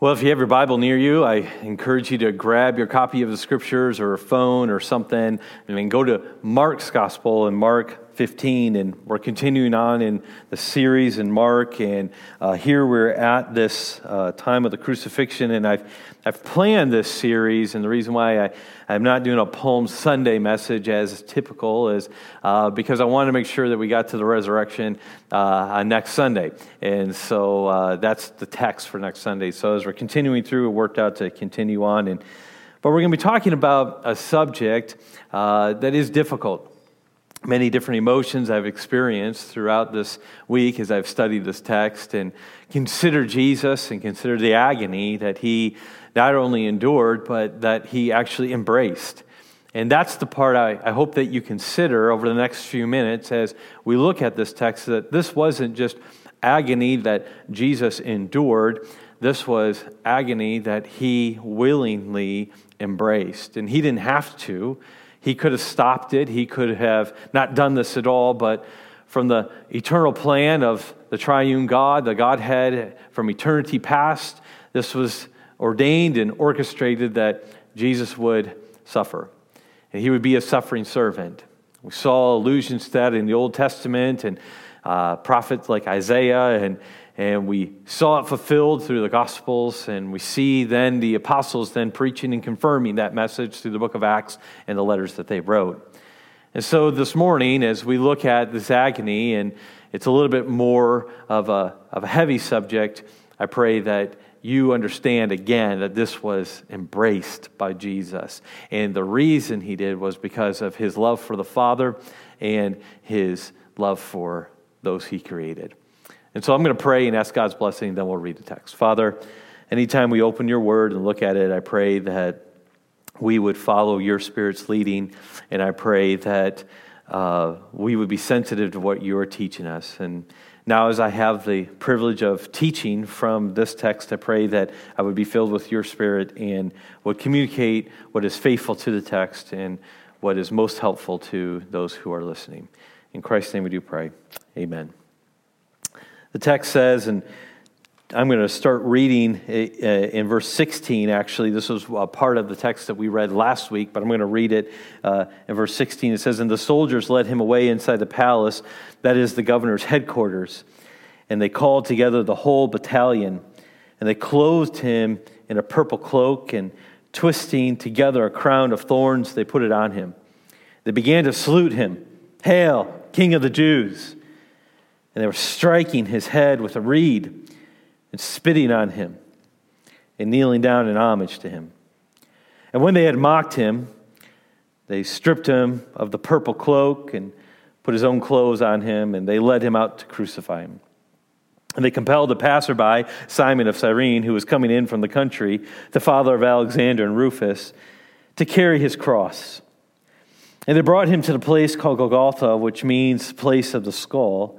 Well, if you have your Bible near you, I encourage you to grab your copy of the scriptures or a phone or something. And then go to Mark's gospel in Mark 15. And we're continuing on in the series in Mark. And uh, here we're at this uh, time of the crucifixion. And I've, I've planned this series. And the reason why I, I'm not doing a Palm Sunday message as typical is uh, because I wanted to make sure that we got to the resurrection uh, on next Sunday. And so uh, that's the text for next Sunday. So as we're continuing through, it worked out to continue on. And, but we're going to be talking about a subject uh, that is difficult. Many different emotions I've experienced throughout this week as I've studied this text and consider Jesus and consider the agony that he not only endured, but that he actually embraced. And that's the part I, I, hope that you consider over the next few minutes as we look at this text that this wasn't just agony that Jesus endured, this was agony that he willingly embraced. And he didn't have to. He could have stopped it, he could have not done this at all, but from the eternal plan of the triune God, the Godhead from eternity past, this was ordained and orchestrated that Jesus would suffer. And he would be a suffering servant. We saw allusions to that in the Old Testament and uh, prophets like Isaiah, and, and we saw it fulfilled through the Gospels, and we see then the apostles then preaching and confirming that message through the book of Acts and the letters that they wrote. And so this morning, as we look at this agony, and it's a little bit more of a, of a heavy subject, I pray that you understand again that this was embraced by Jesus. And the reason he did was because of his love for the Father and his love for those he created. And so I'm going to pray and ask God's blessing, then we'll read the text. Father, anytime we open your word and look at it, I pray that we would follow your Spirit's leading, and I pray that uh, we would be sensitive to what you are teaching us. And now, as I have the privilege of teaching from this text, I pray that I would be filled with your Spirit and would communicate what is faithful to the text and what is most helpful to those who are listening. In Christ's name we do pray. Amen. The text says, and I'm going to start reading uh, in verse 16, actually. This was a part of the text that we read last week, but I'm going to read it uh, in verse 16. It says, And the soldiers led him away inside the palace, that is the governor's headquarters. And they called together the whole battalion, and they clothed him in a purple cloak, and twisting together a crown of thorns, they put it on him. They began to salute him Hail, King of the Jews! And they were striking his head with a reed and spitting on him and kneeling down in homage to him. And when they had mocked him, they stripped him of the purple cloak and put his own clothes on him, and they led him out to crucify him. And they compelled a passerby, Simon of Cyrene, who was coming in from the country, the father of Alexander and Rufus, to carry his cross. And they brought him to the place called Golgotha, which means place of the skull.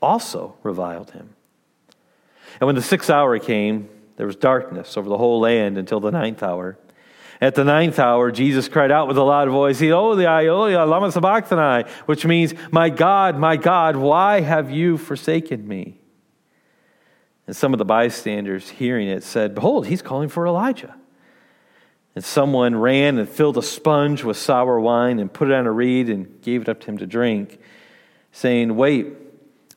also reviled him. And when the sixth hour came, there was darkness over the whole land until the ninth hour. At the ninth hour, Jesus cried out with a loud voice, Eli, Eli, lama sabachthani, which means, My God, my God, why have you forsaken me? And some of the bystanders, hearing it, said, Behold, he's calling for Elijah. And someone ran and filled a sponge with sour wine and put it on a reed and gave it up to him to drink, saying, Wait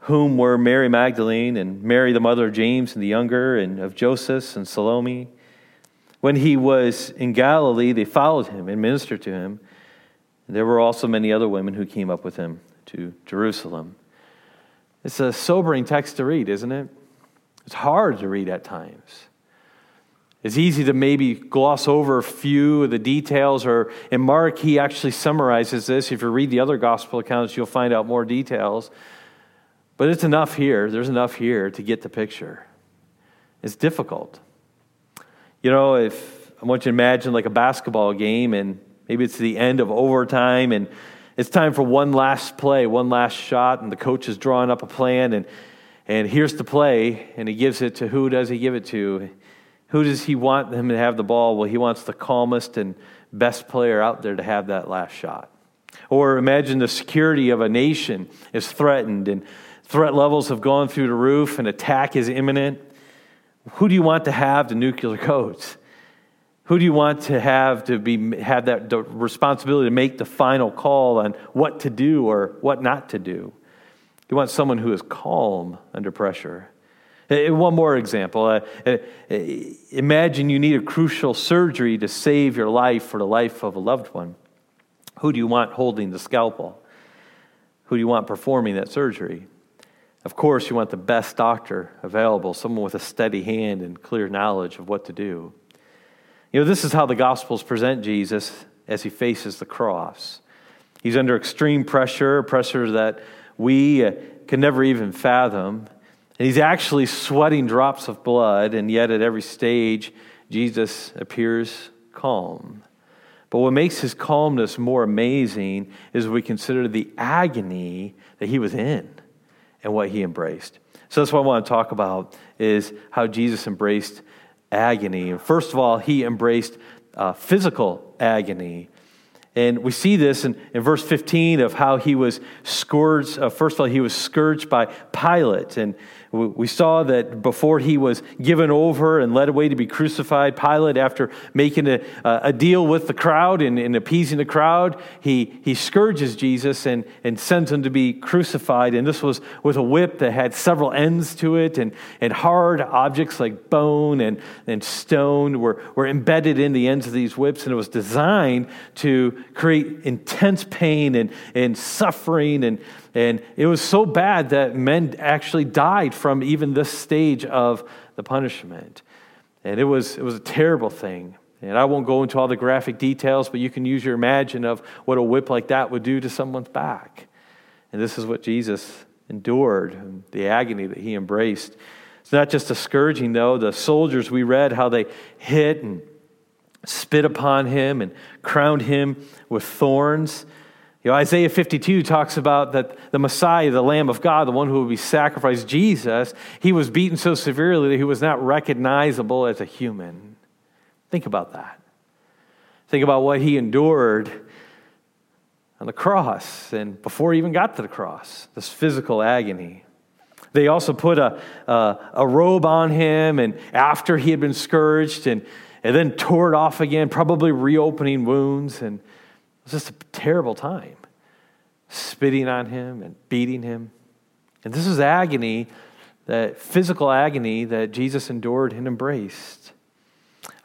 whom were Mary Magdalene and Mary, the mother of James and the younger, and of Joseph and Salome. When he was in Galilee, they followed him and ministered to him. There were also many other women who came up with him to Jerusalem. It's a sobering text to read, isn't it? It's hard to read at times. It's easy to maybe gloss over a few of the details, or in Mark, he actually summarizes this. If you read the other gospel accounts, you'll find out more details. But it's enough here, there's enough here to get the picture. It's difficult. You know, if I want you to imagine like a basketball game, and maybe it's the end of overtime, and it's time for one last play, one last shot, and the coach is drawing up a plan, and, and here's the play, and he gives it to who does he give it to? Who does he want them to have the ball? Well, he wants the calmest and best player out there to have that last shot. Or imagine the security of a nation is threatened and threat levels have gone through the roof and attack is imminent. Who do you want to have the nuclear codes? Who do you want to have to be have that responsibility to make the final call on what to do or what not to do? You want someone who is calm under pressure. Uh, one more example. Uh, uh, imagine you need a crucial surgery to save your life or the life of a loved one. Who do you want holding the scalpel? Who do you want performing that surgery? Of course, you want the best doctor available, someone with a steady hand and clear knowledge of what to do. You know, this is how the Gospels present Jesus as he faces the cross. He's under extreme pressure, pressure that we uh, can never even fathom. And he's actually sweating drops of blood, and yet at every stage, Jesus appears calm. But what makes his calmness more amazing is we consider the agony that he was in and what he embraced. So that's what I want to talk about is how Jesus embraced agony. And first of all, he embraced uh, physical agony. And we see this in, in verse 15 of how he was scourged. Uh, first of all, he was scourged by Pilate. And we saw that before he was given over and led away to be crucified, Pilate, after making a, a deal with the crowd and, and, appeasing the crowd, he, he scourges Jesus and, and sends him to be crucified. And this was with a whip that had several ends to it, and, and hard objects like bone and, and stone were, were embedded in the ends of these whips. And it was designed to create intense pain and, and suffering and, and it was so bad that men actually died from even this stage of the punishment. And it was, it was a terrible thing. And I won't go into all the graphic details, but you can use your imagine of what a whip like that would do to someone's back. And this is what Jesus endured, the agony that he embraced. It's not just a scourging, though. The soldiers, we read how they hit and spit upon him and crowned him with thorns. You know, Isaiah 52 talks about that the Messiah, the Lamb of God, the one who would be sacrificed, Jesus, he was beaten so severely that he was not recognizable as a human. Think about that. Think about what he endured on the cross and before he even got to the cross, this physical agony. They also put a, a, a robe on him, and after he had been scourged, and, and then tore it off again, probably reopening wounds. And was just a terrible time. Spitting on him and beating him. And this is agony, that physical agony that Jesus endured and embraced.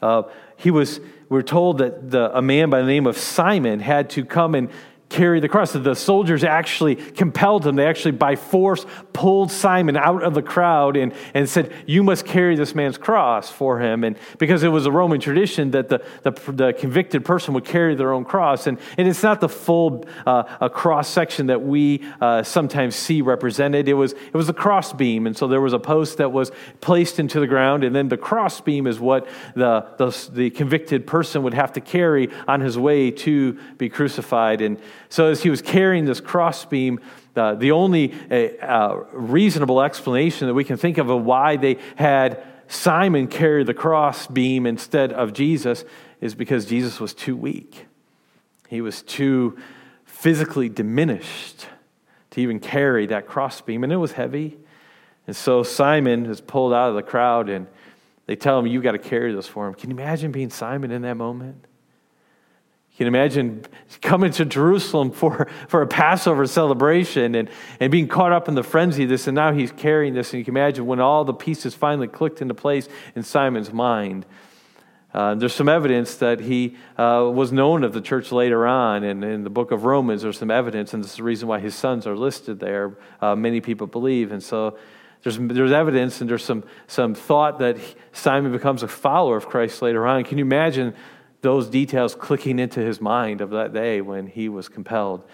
Uh, he was, we're told that the, a man by the name of Simon had to come and carry the cross. The soldiers actually compelled him. They actually, by force, pulled Simon out of the crowd and, and said, You must carry this man's cross for him. And because it was a Roman tradition that the, the, the convicted person would carry their own cross. And, and it's not the full uh, cross section that we uh, sometimes see represented. It was, it was a cross beam. And so there was a post that was placed into the ground. And then the cross beam is what the, the, the convicted person would have to carry on his way to be crucified. And so, as he was carrying this crossbeam, uh, the only uh, reasonable explanation that we can think of of why they had Simon carry the crossbeam instead of Jesus is because Jesus was too weak. He was too physically diminished to even carry that crossbeam, and it was heavy. And so Simon is pulled out of the crowd, and they tell him, You've got to carry this for him. Can you imagine being Simon in that moment? You can imagine coming to Jerusalem for, for a Passover celebration and, and being caught up in the frenzy of this, and now he's carrying this. And you can imagine when all the pieces finally clicked into place in Simon's mind. Uh, there's some evidence that he uh, was known of the church later on, and in the book of Romans, there's some evidence, and this is the reason why his sons are listed there. Uh, many people believe, and so there's, there's evidence, and there's some, some thought that Simon becomes a follower of Christ later on. Can you imagine those details clicking into his mind of that day when he was compelled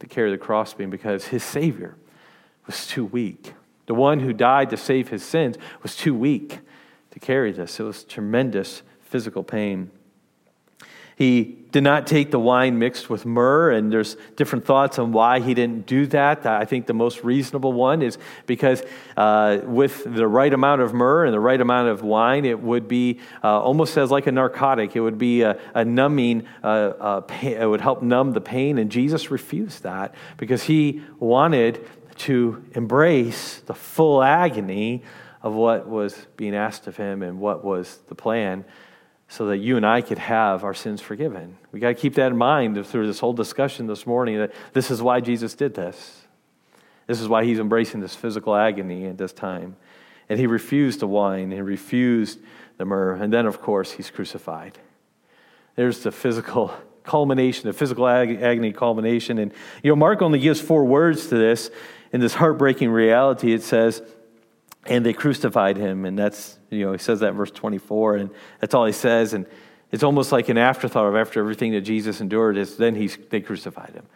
to carry the crossbeam because his Savior was too weak? The one who died to save his sins was too weak to carry this. It was tremendous physical pain. He did not take the wine mixed with myrrh, and there's different thoughts on why he didn't do that. I think the most reasonable one is because uh, with the right amount of myrrh and the right amount of wine, it would be uh, almost as like a narcotic. It would be a, a numbing, uh, pain, it would help numb the pain, and Jesus refused that because he wanted to embrace the full agony of what was being asked of him and what was the plan so that you and I could have our sins forgiven. We got to keep that in mind through this whole discussion this morning that this is why Jesus did this. This is why he's embracing this physical agony at this time. And he refused the wine, he refused the myrrh, and then, of course, he's crucified. There's the physical culmination, the physical ag- agony culmination. And, you know, Mark only gives four words to this. In this heartbreaking reality, it says, and they crucified him. And that's, you know, he says that in verse 24, and that's all he says. And it's almost like an afterthought of after everything that Jesus endured, is then he's, they crucified him.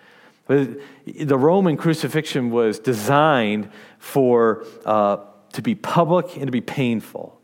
But the Roman crucifixion was designed for, uh, to be public and to be painful.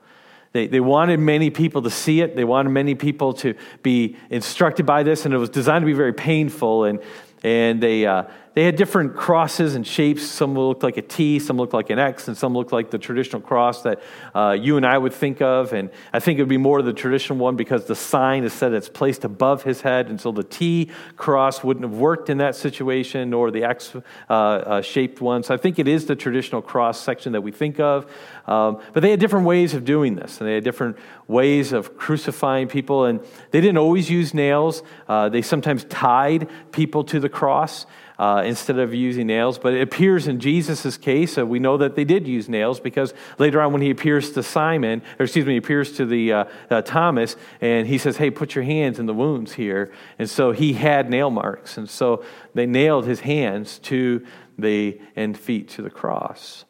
They, they wanted many people to see it. They wanted many people to be instructed by this, and it was designed to be very painful. And, and they, uh, they had different crosses and shapes. Some looked like a T, some looked like an X, and some looked like the traditional cross that uh, you and I would think of. And I think it would be more the traditional one because the sign is said it's placed above his head, and so the T cross wouldn't have worked in that situation, nor the X uh, uh, shaped one. So I think it is the traditional cross section that we think of. Um, but they had different ways of doing this, and they had different ways of crucifying people. And they didn't always use nails, uh, they sometimes tied people to the cross uh, instead of using nails. But it appears in Jesus' case, uh, we know that they did use nails because later on when he appears to Simon, or excuse me, he appears to the uh, uh, Thomas, and he says, hey, put your hands in the wounds here. And so he had nail marks. And so they nailed his hands to the and feet to the cross.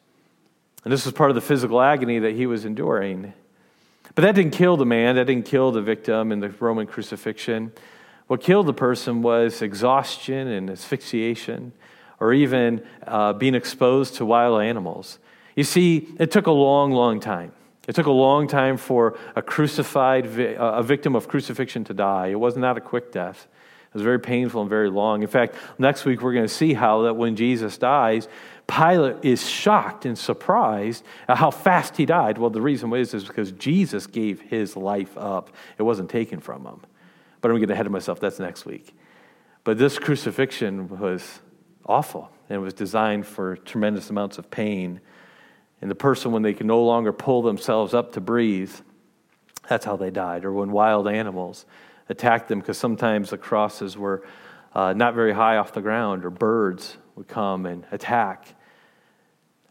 And this was part of the physical agony that he was enduring. But that didn't kill the man, that didn't kill the victim in the Roman crucifixion. What killed the person was exhaustion and asphyxiation, or even uh, being exposed to wild animals. You see, it took a long, long time. It took a long time for a crucified, a victim of crucifixion to die. It was not a quick death. It was very painful and very long. In fact, next week we're going to see how that when Jesus dies, Pilate is shocked and surprised at how fast he died. Well, the reason why is, is because Jesus gave his life up. It wasn't taken from him. But I'm going to get ahead of myself. That's next week. But this crucifixion was awful and it was designed for tremendous amounts of pain. And the person, when they can no longer pull themselves up to breathe, that's how they died. Or when wild animals attacked them, because sometimes the crosses were uh, not very high off the ground, or birds would come and attack.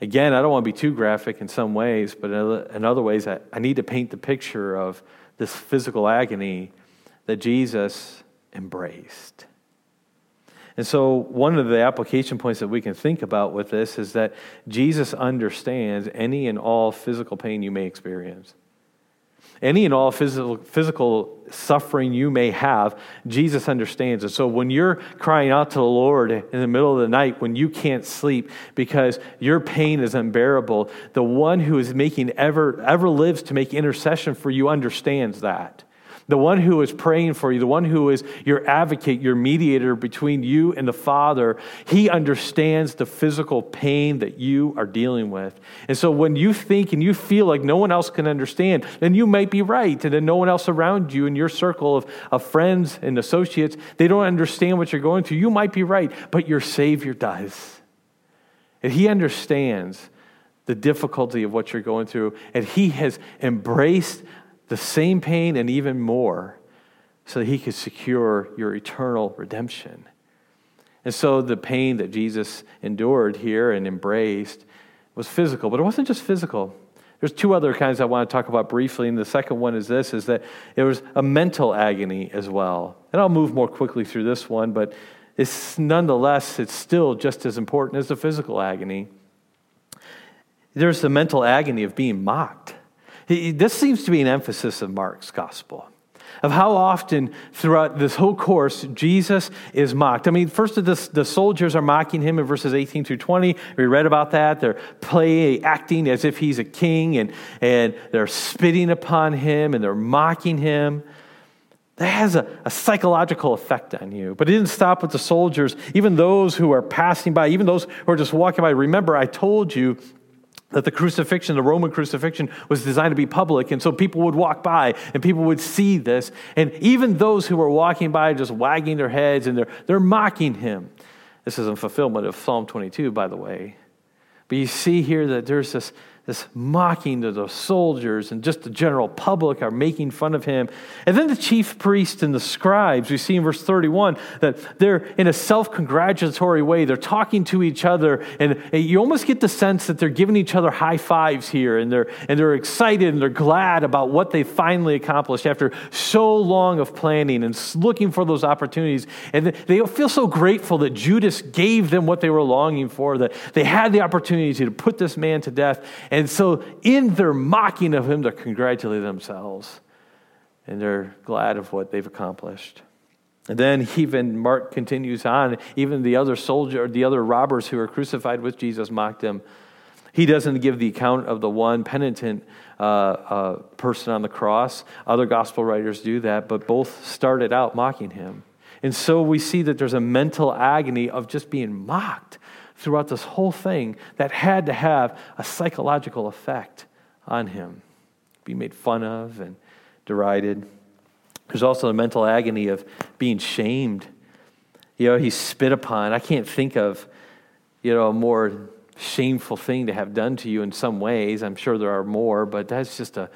Again, I don't want to be too graphic in some ways, but in other ways, I, I need to paint the picture of this physical agony that Jesus embraced. And so, one of the application points that we can think about with this is that Jesus understands any and all physical pain you may experience. Any and all physical, physical suffering you may have, Jesus understands. And so, when you're crying out to the Lord in the middle of the night, when you can't sleep because your pain is unbearable, the one who is making ever, ever lives to make intercession for you understands that. The one who is praying for you, the one who is your advocate, your mediator between you and the Father, he understands the physical pain that you are dealing with. And so when you think and you feel like no one else can understand, then you might be right. And then no one else around you in your circle of, of friends and associates, they don't understand what you're going through. You might be right, but your Savior does. And he understands the difficulty of what you're going through, and he has embraced the same pain and even more so that he could secure your eternal redemption. And so the pain that Jesus endured here and embraced was physical, but it wasn't just physical. There's two other kinds I want to talk about briefly, and the second one is this is that it was a mental agony as well. And I'll move more quickly through this one, but it's nonetheless it's still just as important as the physical agony. There's the mental agony of being mocked. This seems to be an emphasis of Mark's gospel of how often throughout this whole course Jesus is mocked. I mean, first the, the soldiers are mocking him in verses 18 through 20. We read about that. They're playing, acting as if he's a king, and, and they're spitting upon him and they're mocking him. That has a, a psychological effect on you. But it didn't stop with the soldiers, even those who are passing by, even those who are just walking by. Remember, I told you that the crucifixion, the Roman crucifixion, was designed to be public, and so people would walk by and people would see this. And even those who were walking by just wagging their heads and they're, they're mocking him. This is in fulfillment of Psalm 22, by the way. But you see here that there's this, this mocking to the soldiers and just the general public are making fun of him. And then the chief priests and the scribes, we see in verse 31 that they're in a self congratulatory way. They're talking to each other, and you almost get the sense that they're giving each other high fives here, and they're, and they're excited and they're glad about what they finally accomplished after so long of planning and looking for those opportunities. And they feel so grateful that Judas gave them what they were longing for, that they had the opportunity to put this man to death. So, in their mocking of him, they congratulate themselves and they're glad of what they've accomplished. And then even Mark continues on, even the other soldier, the other robbers who were crucified with Jesus mocked him. He doesn't give the account of the one penitent uh, uh, person on the cross. Other gospel writers do that, but both started out mocking him. And so we see that there's a mental agony of just being mocked throughout this whole thing that had to have a psychological effect on him. Be made fun of and derided. There's also the mental agony of being shamed. You know, he's spit upon. I can't think of, you know, a more shameful thing to have done to you in some ways. I'm sure there are more, but that's just a,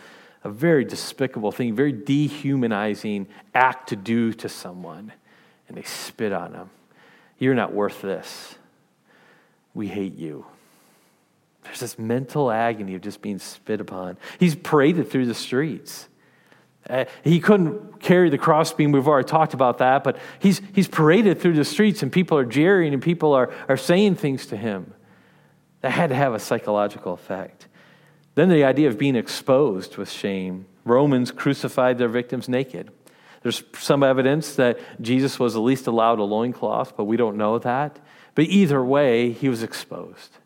a very despicable thing, very dehumanizing act to do to someone. And they spit on him. You're not worth this we hate you. There's this mental agony of just being spit upon. He's paraded through the streets. Uh, he couldn't carry the crossbeam. We've already talked about that, but he's, he's paraded through the streets and people are jeering and people are, are saying things to him. That had to have a psychological effect. Then the idea of being exposed with shame. Romans crucified their victims naked. There's some evidence that Jesus was at least allowed a loincloth, but we don't know that. But either way, he was exposed.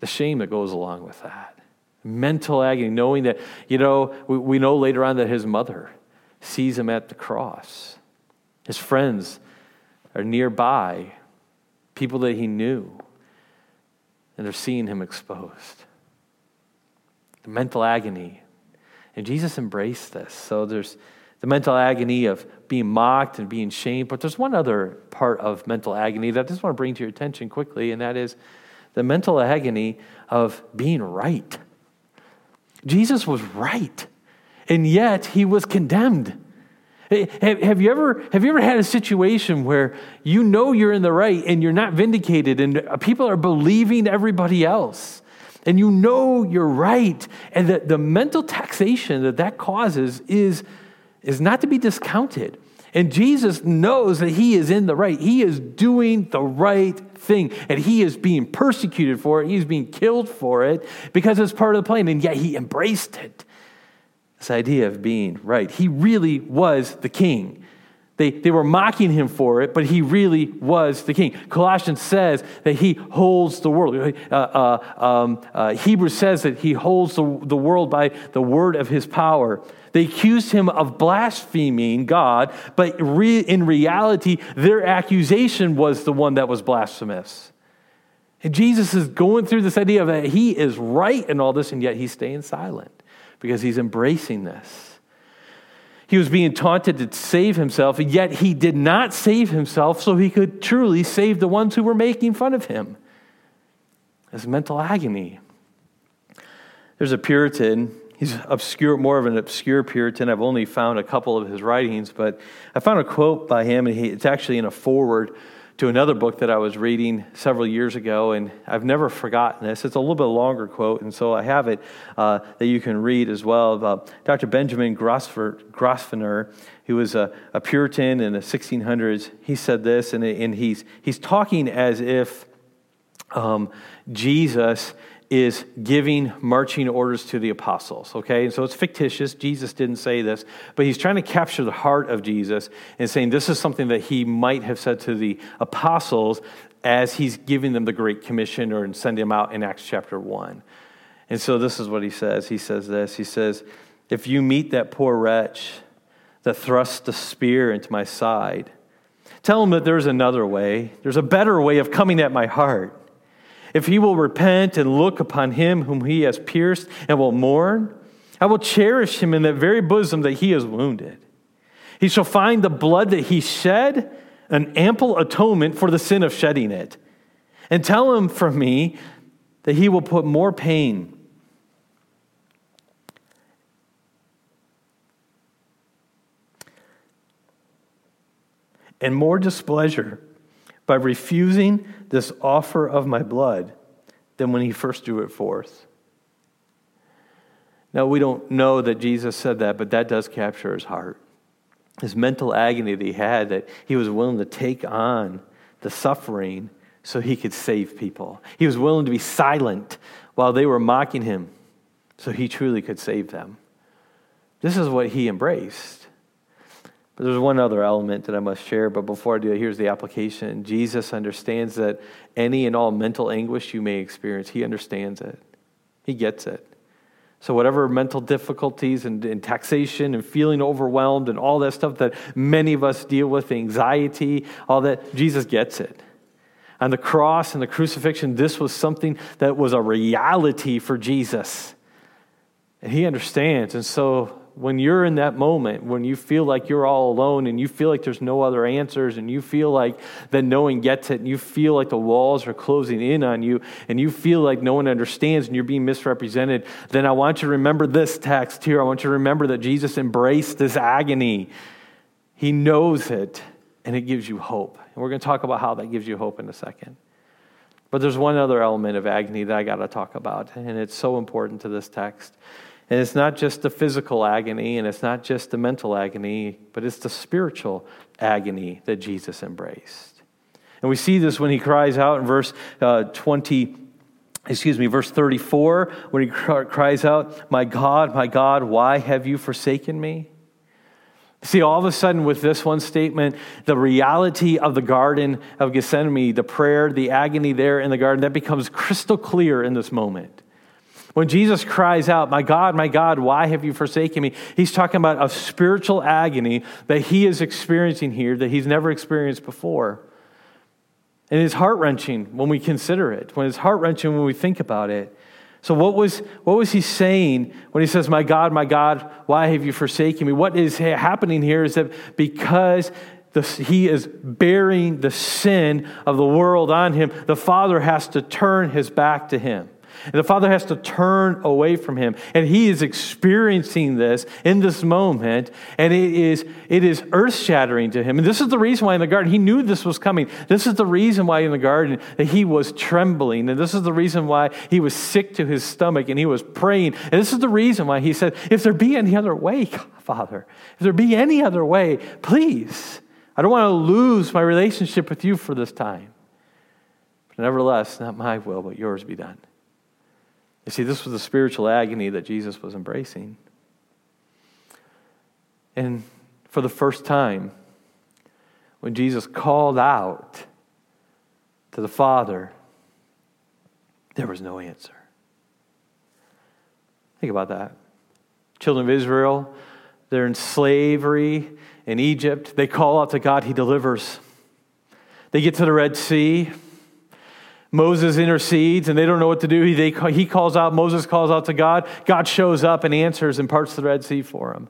The shame that goes along with that. Mental agony, knowing that, you know, we, we know later on that his mother sees him at the cross. His friends are nearby, people that he knew, and they're seeing him exposed. The mental agony. And Jesus embraced this. So there's the mental agony of being mocked and being shamed. But there's one other part of mental agony that I just want to bring to your attention quickly, and that is the mental agony of being right. Jesus was right, and yet he was condemned. Have you, ever, have you ever had a situation where you know you're in the right and you're not vindicated, and people are believing everybody else? And you know you're right, and that the mental taxation that that causes is is not to be discounted. And Jesus knows that he is in the right. He is doing the right thing. And he is being persecuted for it. He's being killed for it because it's part of the plan. And yet he embraced it. This idea of being right. He really was the king. They, they were mocking him for it, but he really was the king. Colossians says that he holds the world. Uh, uh, um, uh, Hebrews says that he holds the, the world by the word of his power. They accused him of blaspheming God, but re- in reality, their accusation was the one that was blasphemous. And Jesus is going through this idea that he is right in all this, and yet he's staying silent because he's embracing this. He was being taunted to save himself, and yet he did not save himself so he could truly save the ones who were making fun of him. This mental agony. There's a Puritan. He's obscure, more of an obscure Puritan. I've only found a couple of his writings, but I found a quote by him, and he, it's actually in a foreword to another book that I was reading several years ago, and I've never forgotten this. It's a little bit longer quote, and so I have it uh, that you can read as well. Uh, Dr. Benjamin Grosvenor, who was a, a, Puritan in the 1600s, he said this, and, and he's, he's talking as if um, Jesus is giving marching orders to the apostles, okay? And so it's fictitious. Jesus didn't say this, but he's trying to capture the heart of Jesus and saying this is something that he might have said to the apostles as he's giving them the Great Commission or sending them out in Acts chapter 1. And so this is what he says. He says this He says, If you meet that poor wretch that thrusts the spear into my side, tell him that there's another way, there's a better way of coming at my heart. If he will repent and look upon him whom he has pierced and will mourn, I will cherish him in that very bosom that he has wounded. He shall find the blood that he shed an ample atonement for the sin of shedding it. And tell him from me that he will put more pain and more displeasure by refusing this offer of my blood than when he first drew it forth. Now, we don't know that Jesus said that, but that does capture his heart. His mental agony that he had, that he was willing to take on the suffering so he could save people. He was willing to be silent while they were mocking him so he truly could save them. This is what he embraced. But there's one other element that I must share, but before I do here's the application. Jesus understands that any and all mental anguish you may experience, he understands it. He gets it. So, whatever mental difficulties and, and, taxation and feeling overwhelmed and all that stuff that many of us deal with, anxiety, all that, Jesus gets it. On the cross and the crucifixion, this was something that was a reality for Jesus. And he understands. And so, when you're in that moment, when you feel like you're all alone and you feel like there's no other answers and you feel like that no one gets it and you feel like the walls are closing in on you and you feel like no one understands and you're being misrepresented, then I want you to remember this text here. I want you to remember that Jesus embraced this agony. He knows it and it gives you hope. And we're going to talk about how that gives you hope in a second. But there's one other element of agony that I got to talk about, and it's so important to this text. And it's not just the physical agony and it's not just the mental agony, but it's the spiritual agony that Jesus embraced. And we see this when he cries out in verse uh, 20, excuse me, verse 34, when he cries out, My God, my God, why have you forsaken me? See, all of a sudden, with this one statement, the reality of the Garden of Gethsemane, the prayer, the agony there in the garden, that becomes crystal clear in this moment. When Jesus cries out, My God, my God, why have you forsaken me? He's talking about a spiritual agony that he is experiencing here that he's never experienced before. And it's heart wrenching when we consider it, when it's heart wrenching when we think about it. So, what was, what was he saying when he says, My God, my God, why have you forsaken me? What is happening here is that because the, he is bearing the sin of the world on him, the Father has to turn his back to him. And the father has to turn away from him. And he is experiencing this in this moment, and it is, it is earth shattering to him. And this is the reason why in the garden he knew this was coming. This is the reason why in the garden that he was trembling. And this is the reason why he was sick to his stomach and he was praying. And this is the reason why he said, If there be any other way, Father, if there be any other way, please. I don't want to lose my relationship with you for this time. But nevertheless, not my will, but yours be done. You see, this was the spiritual agony that Jesus was embracing. And for the first time, when Jesus called out to the Father, there was no answer. Think about that. Children of Israel, they're in slavery in Egypt. They call out to God, He delivers. They get to the Red Sea. Moses intercedes and they don't know what to do. He, they, he calls out, Moses calls out to God. God shows up and answers and parts the Red Sea for him.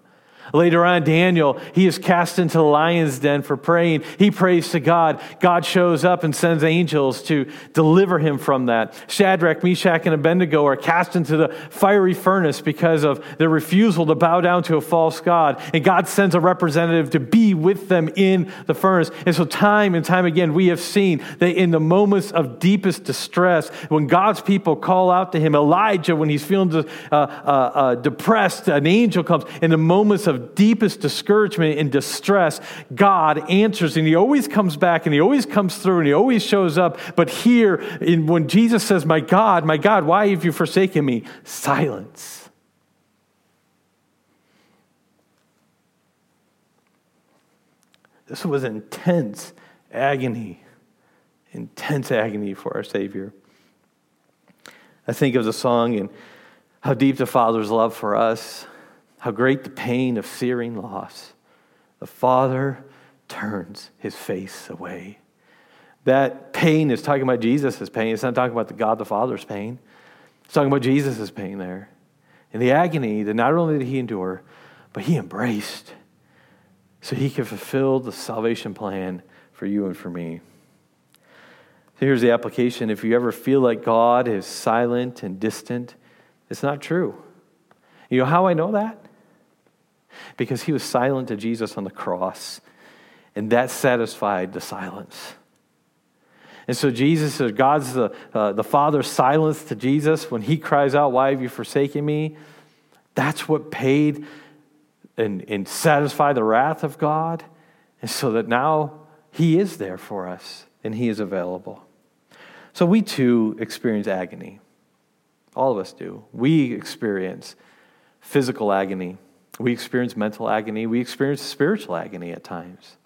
Later on, Daniel, he is cast into the lion's den for praying. He prays to God. God shows up and sends angels to deliver him from that. Shadrach, Meshach, and Abednego are cast into the fiery furnace because of their refusal to bow down to a false God. And God sends a representative to be with them in the furnace. And so, time and time again, we have seen that in the moments of deepest distress, when God's people call out to him, Elijah, when he's feeling uh, uh, uh, depressed, an angel comes. In the moments of of deepest discouragement and distress, God answers and he always comes back and he always comes through and he always shows up. But here, in, when Jesus says, My God, my God, why have you forsaken me? Silence. This was intense agony, intense agony for our Savior. I think of the song and how deep the Father's love for us how great the pain of searing loss. The Father turns his face away. That pain is talking about Jesus' pain. It's not talking about the God the Father's pain. It's talking about Jesus' pain there. And the agony that not only did he endure, but he embraced so he could fulfill the salvation plan for you and for me. So here's the application. If you ever feel like God is silent and distant, it's not true. You know how I know that? Because he was silent to Jesus on the cross, and that satisfied the silence. And so Jesus, God's the, uh, the Father's silence to Jesus when he cries out, Why have you forsaken me? That's what paid and, and satisfied the wrath of God. And so that now he is there for us and he is available. So we too experience agony. All of us do. We experience physical agony. We experience mental agony. We experience spiritual agony at times.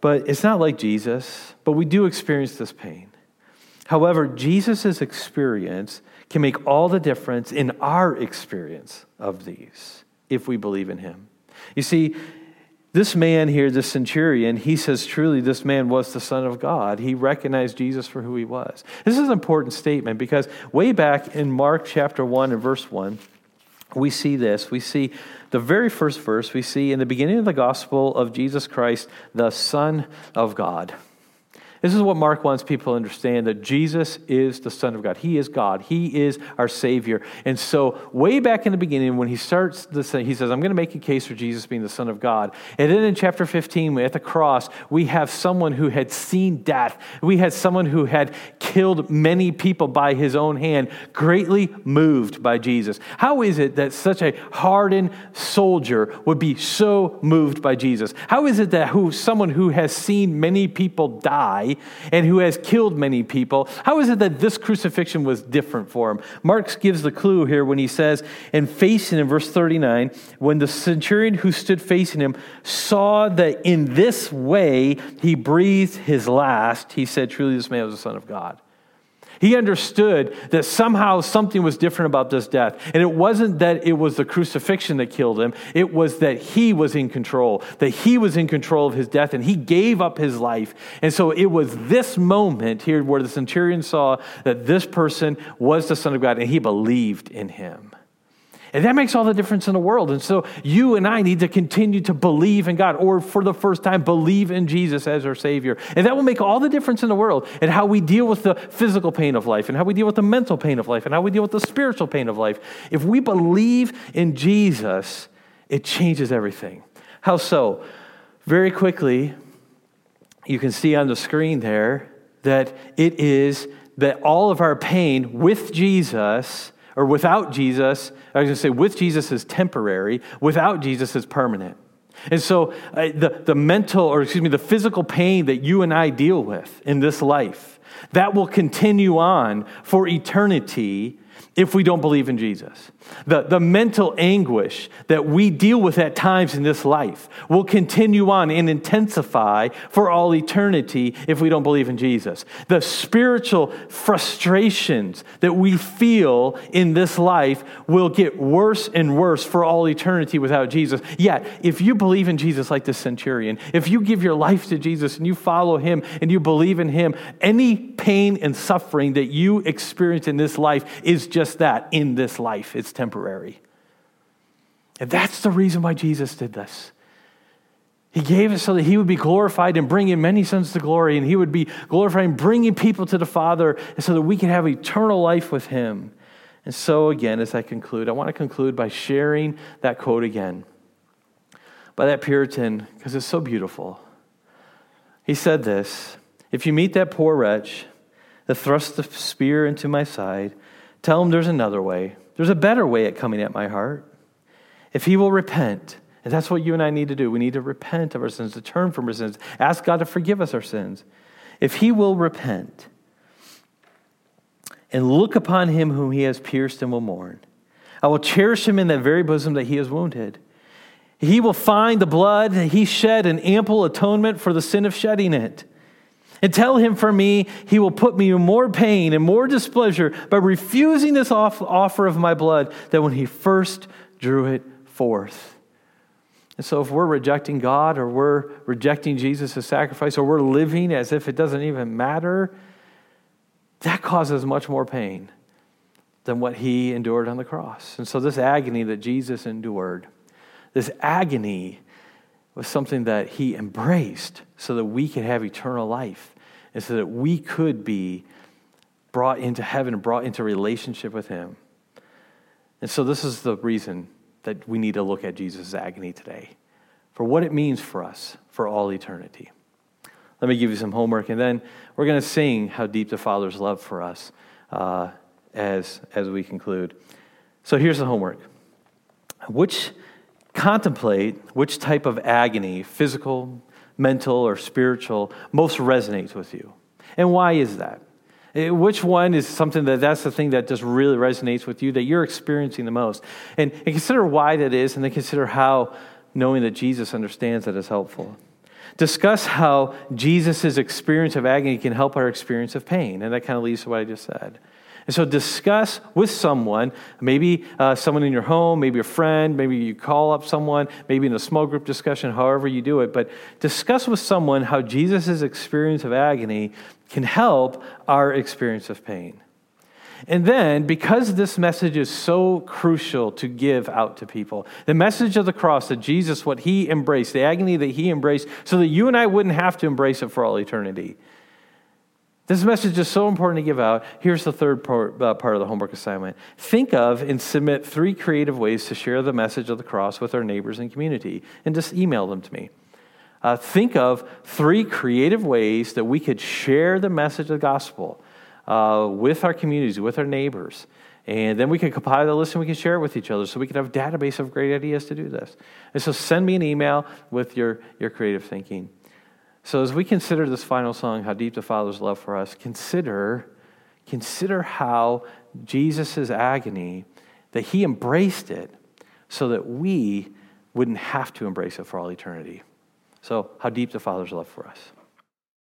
But it's not like Jesus, but we do experience this pain. However, Jesus' experience can make all the difference in our experience of these if we believe in him. You see, this man here, this centurion, he says truly this man was the Son of God. He recognized Jesus for who he was. This is an important statement because way back in Mark chapter 1 and verse 1, we see this. We see the very first verse, we see in the beginning of the gospel of Jesus Christ, the Son of God. This is what Mark wants people to understand that Jesus is the Son of God. He is God. He is our Savior. And so, way back in the beginning, when he starts this, he says, I'm going to make a case for Jesus being the Son of God. And then in chapter 15, at the cross, we have someone who had seen death. We had someone who had killed many people by his own hand, greatly moved by Jesus. How is it that such a hardened soldier would be so moved by Jesus? How is it that who, someone who has seen many people die, and who has killed many people. How is it that this crucifixion was different for him? Mark gives the clue here when he says, and facing him, verse 39, when the centurion who stood facing him saw that in this way he breathed his last, he said, Truly, this man was the Son of God. He understood that somehow something was different about this death. And it wasn't that it was the crucifixion that killed him, it was that he was in control, that he was in control of his death, and he gave up his life. And so it was this moment here where the centurion saw that this person was the Son of God, and he believed in him. And that makes all the difference in the world. And so you and I need to continue to believe in God, or for the first time, believe in Jesus as our Savior. And that will make all the difference in the world and how we deal with the physical pain of life, and how we deal with the mental pain of life, and how we deal with the spiritual pain of life. If we believe in Jesus, it changes everything. How so? Very quickly, you can see on the screen there that it is that all of our pain with Jesus or without Jesus, I was going to say with Jesus is temporary, without Jesus is permanent. And so uh, the, the mental, or excuse me, the physical pain that you and I deal with in this life, that will continue on for eternity if we don't believe in Jesus. The, the mental anguish that we deal with at times in this life will continue on and intensify for all eternity if we don't believe in Jesus. The spiritual frustrations that we feel in this life will get worse and worse for all eternity without Jesus. Yet, if you believe in Jesus like the centurion, if you give your life to Jesus and you follow him and you believe in him, any pain and suffering that you experience in this life is just that in this life. It's temporary. And that's the reason why Jesus did this. He gave it so that he would be glorified and bring in many sons to glory, and he would be glorified and bringing people to the Father, so that we can have eternal life with him. And so, again, as I conclude, I want to conclude by sharing that quote again by that Puritan because it's so beautiful. He said this If you meet that poor wretch that thrusts the spear into my side, tell him there's another way. There's a better way at coming at my heart. If he will repent, and that's what you and I need to do. We need to repent of our sins, to turn from our sins, ask God to forgive us our sins. If he will repent and look upon him whom he has pierced and will mourn, I will cherish him in that very bosom that he has wounded. He will find the blood he shed an ample atonement for the sin of shedding it. And tell him for me, he will put me in more pain and more displeasure by refusing this offer of my blood than when he first drew it forth. And so, if we're rejecting God or we're rejecting Jesus' sacrifice or we're living as if it doesn't even matter, that causes much more pain than what he endured on the cross. And so, this agony that Jesus endured, this agony was something that he embraced so that we could have eternal life and so that we could be brought into heaven and brought into relationship with him. And so, this is the reason that we need to look at Jesus' agony today for what it means for us for all eternity. Let me give you some homework, and then we're going to sing How Deep the Father's Love for Us uh, as, as we conclude. So here's the homework. Which contemplate which type of agony, physical, mental, or spiritual, most resonates with you. And why is that? Eh, which one is something that that's the thing that just really resonates with you, that you're experiencing the most? And, and consider why that is, and then consider how knowing that Jesus understands that is helpful. Discuss how Jesus' experience of agony can help our experience of pain. And that kind of leads to what I just said. And so discuss with someone, maybe uh, someone in your home, maybe a friend, maybe you call up someone, maybe in a small group discussion, however you do it, but discuss with someone how Jesus' experience of agony can help our experience of pain. And then, because this message is so crucial to give out to people, the message of the cross that Jesus, what he embraced, the agony that he embraced, so that you and I wouldn't have to embrace it for all eternity. This message is so important to give out. Here's the third part, uh, part of the homework assignment. Think of and submit three creative ways to share the message of the cross with our neighbors and community, and just email them to me. Uh, think of three creative ways that we could share the message of the gospel uh, with our communities, with our neighbors. And then we can compile the list and we can share it with each other so we can have a database of great ideas to do this. And so send me an email with your, your creative thinking. So as we consider this final song, How Deep the Father's Love for Us, consider, consider how Jesus' agony, that he embraced it so that we wouldn't have to embrace it for all eternity. So, how deep the Father's love for us.